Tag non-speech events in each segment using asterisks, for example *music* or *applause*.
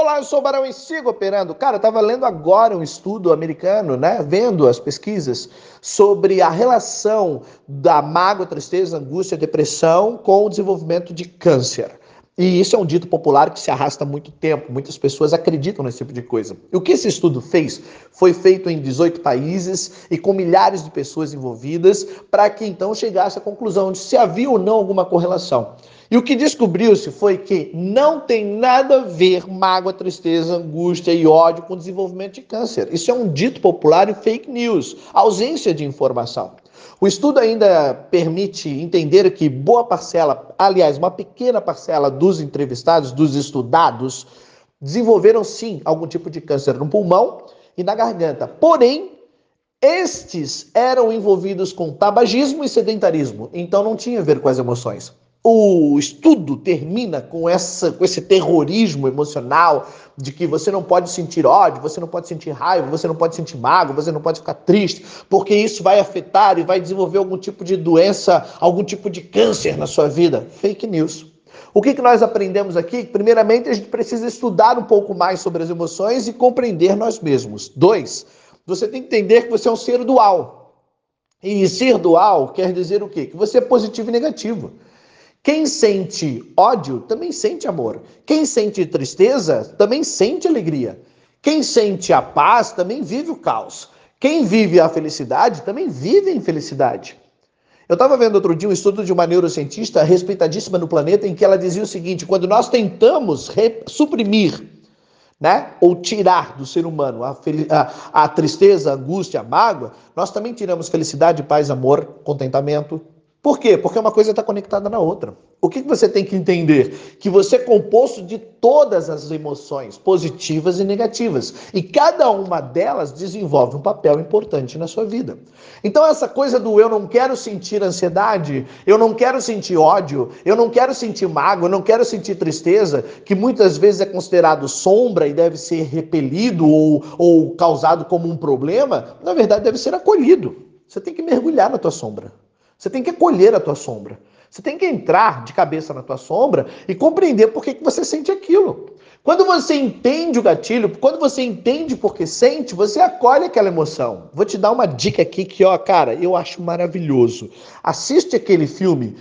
Olá, eu sou o Barão e sigo operando. Cara, eu estava lendo agora um estudo americano, né? Vendo as pesquisas sobre a relação da mágoa, tristeza, angústia, depressão com o desenvolvimento de câncer. E isso é um dito popular que se arrasta há muito tempo, muitas pessoas acreditam nesse tipo de coisa. E o que esse estudo fez foi feito em 18 países e com milhares de pessoas envolvidas, para que então chegasse à conclusão de se havia ou não alguma correlação. E o que descobriu-se foi que não tem nada a ver mágoa, tristeza, angústia e ódio com o desenvolvimento de câncer. Isso é um dito popular e fake news, ausência de informação. O estudo ainda permite entender que boa parcela, aliás, uma pequena parcela dos entrevistados, dos estudados, desenvolveram sim algum tipo de câncer no pulmão e na garganta. Porém, estes eram envolvidos com tabagismo e sedentarismo, então não tinha a ver com as emoções o estudo termina com, essa, com esse terrorismo emocional de que você não pode sentir ódio, você não pode sentir raiva, você não pode sentir mágoa, você não pode ficar triste, porque isso vai afetar e vai desenvolver algum tipo de doença, algum tipo de câncer na sua vida. Fake news. O que, que nós aprendemos aqui? Primeiramente, a gente precisa estudar um pouco mais sobre as emoções e compreender nós mesmos. Dois, você tem que entender que você é um ser dual. E ser dual quer dizer o quê? Que você é positivo e negativo. Quem sente ódio também sente amor. Quem sente tristeza também sente alegria. Quem sente a paz também vive o caos. Quem vive a felicidade também vive a infelicidade. Eu estava vendo outro dia um estudo de uma neurocientista respeitadíssima no planeta em que ela dizia o seguinte: quando nós tentamos suprimir, né, ou tirar do ser humano a, a, a tristeza, a angústia, a mágoa, nós também tiramos felicidade, paz, amor, contentamento, por quê? Porque uma coisa está conectada na outra. O que você tem que entender? Que você é composto de todas as emoções, positivas e negativas. E cada uma delas desenvolve um papel importante na sua vida. Então, essa coisa do eu não quero sentir ansiedade, eu não quero sentir ódio, eu não quero sentir mágoa, eu não quero sentir tristeza, que muitas vezes é considerado sombra e deve ser repelido ou, ou causado como um problema, na verdade deve ser acolhido. Você tem que mergulhar na tua sombra. Você tem que acolher a tua sombra. Você tem que entrar de cabeça na tua sombra e compreender por que, que você sente aquilo. Quando você entende o gatilho, quando você entende por que sente, você acolhe aquela emoção. Vou te dar uma dica aqui que, ó, cara, eu acho maravilhoso. Assiste aquele filme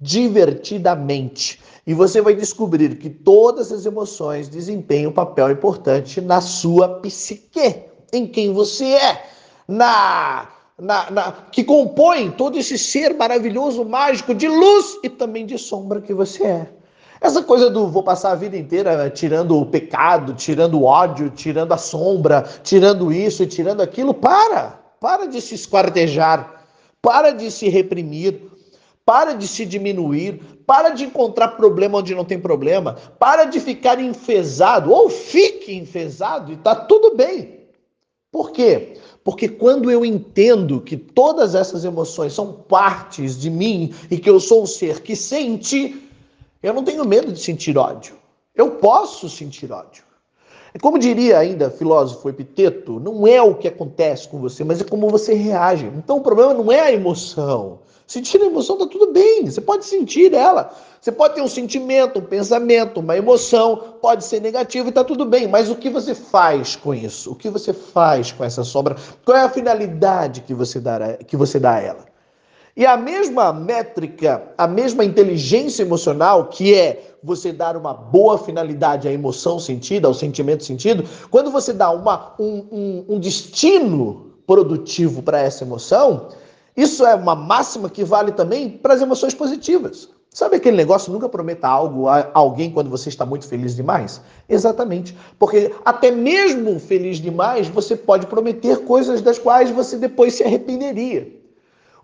divertidamente e você vai descobrir que todas as emoções desempenham um papel importante na sua psique, em quem você é, na na, na, que compõem todo esse ser maravilhoso, mágico, de luz e também de sombra que você é. Essa coisa do vou passar a vida inteira tirando o pecado, tirando o ódio, tirando a sombra, tirando isso e tirando aquilo, para! Para de se esquartejar, para de se reprimir, para de se diminuir, para de encontrar problema onde não tem problema, para de ficar enfesado, ou fique enfesado e tá tudo bem. Por quê? Porque quando eu entendo que todas essas emoções são partes de mim e que eu sou um ser que sente, eu não tenho medo de sentir ódio. Eu posso sentir ódio. Como diria ainda filósofo Epiteto, não é o que acontece com você, mas é como você reage. Então o problema não é a emoção. Sentir a emoção tá tudo bem, você pode sentir ela. Você pode ter um sentimento, um pensamento, uma emoção, pode ser negativo e tá tudo bem, mas o que você faz com isso? O que você faz com essa sombra? Qual é a finalidade que você que você dá a ela? E a mesma métrica, a mesma inteligência emocional, que é você dar uma boa finalidade à emoção sentida, ao sentimento sentido, quando você dá uma, um, um, um destino produtivo para essa emoção, isso é uma máxima que vale também para as emoções positivas. Sabe aquele negócio, nunca prometa algo a alguém quando você está muito feliz demais? Exatamente. Porque até mesmo feliz demais, você pode prometer coisas das quais você depois se arrependeria.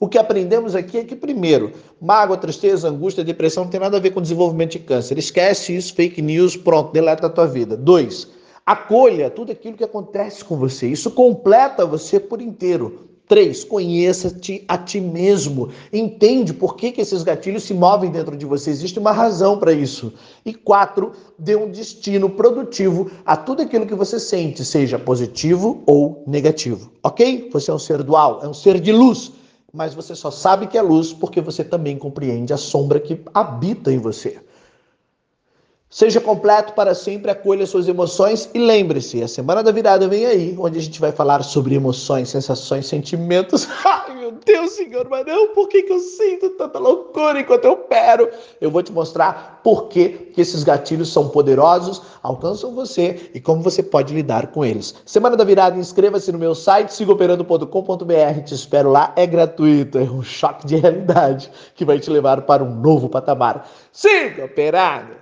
O que aprendemos aqui é que, primeiro, mágoa, tristeza, angústia, depressão não tem nada a ver com desenvolvimento de câncer. Esquece isso, fake news, pronto, deleta a tua vida. Dois, acolha tudo aquilo que acontece com você. Isso completa você por inteiro. Três, conheça-te a ti mesmo. Entende por que, que esses gatilhos se movem dentro de você. Existe uma razão para isso. E quatro, dê um destino produtivo a tudo aquilo que você sente, seja positivo ou negativo. Ok? Você é um ser dual, é um ser de luz. Mas você só sabe que é luz porque você também compreende a sombra que habita em você. Seja completo para sempre, acolha suas emoções e lembre-se, a semana da virada vem aí, onde a gente vai falar sobre emoções, sensações, sentimentos. *laughs* Ai, meu Deus, Senhor, mas não, por que, que eu sinto tanta loucura enquanto eu opero? Eu vou te mostrar por que, que esses gatilhos são poderosos, alcançam você e como você pode lidar com eles. Semana da virada, inscreva-se no meu site, sigaoperando.com.br, te espero lá, é gratuito, é um choque de realidade que vai te levar para um novo patamar. Siga operando!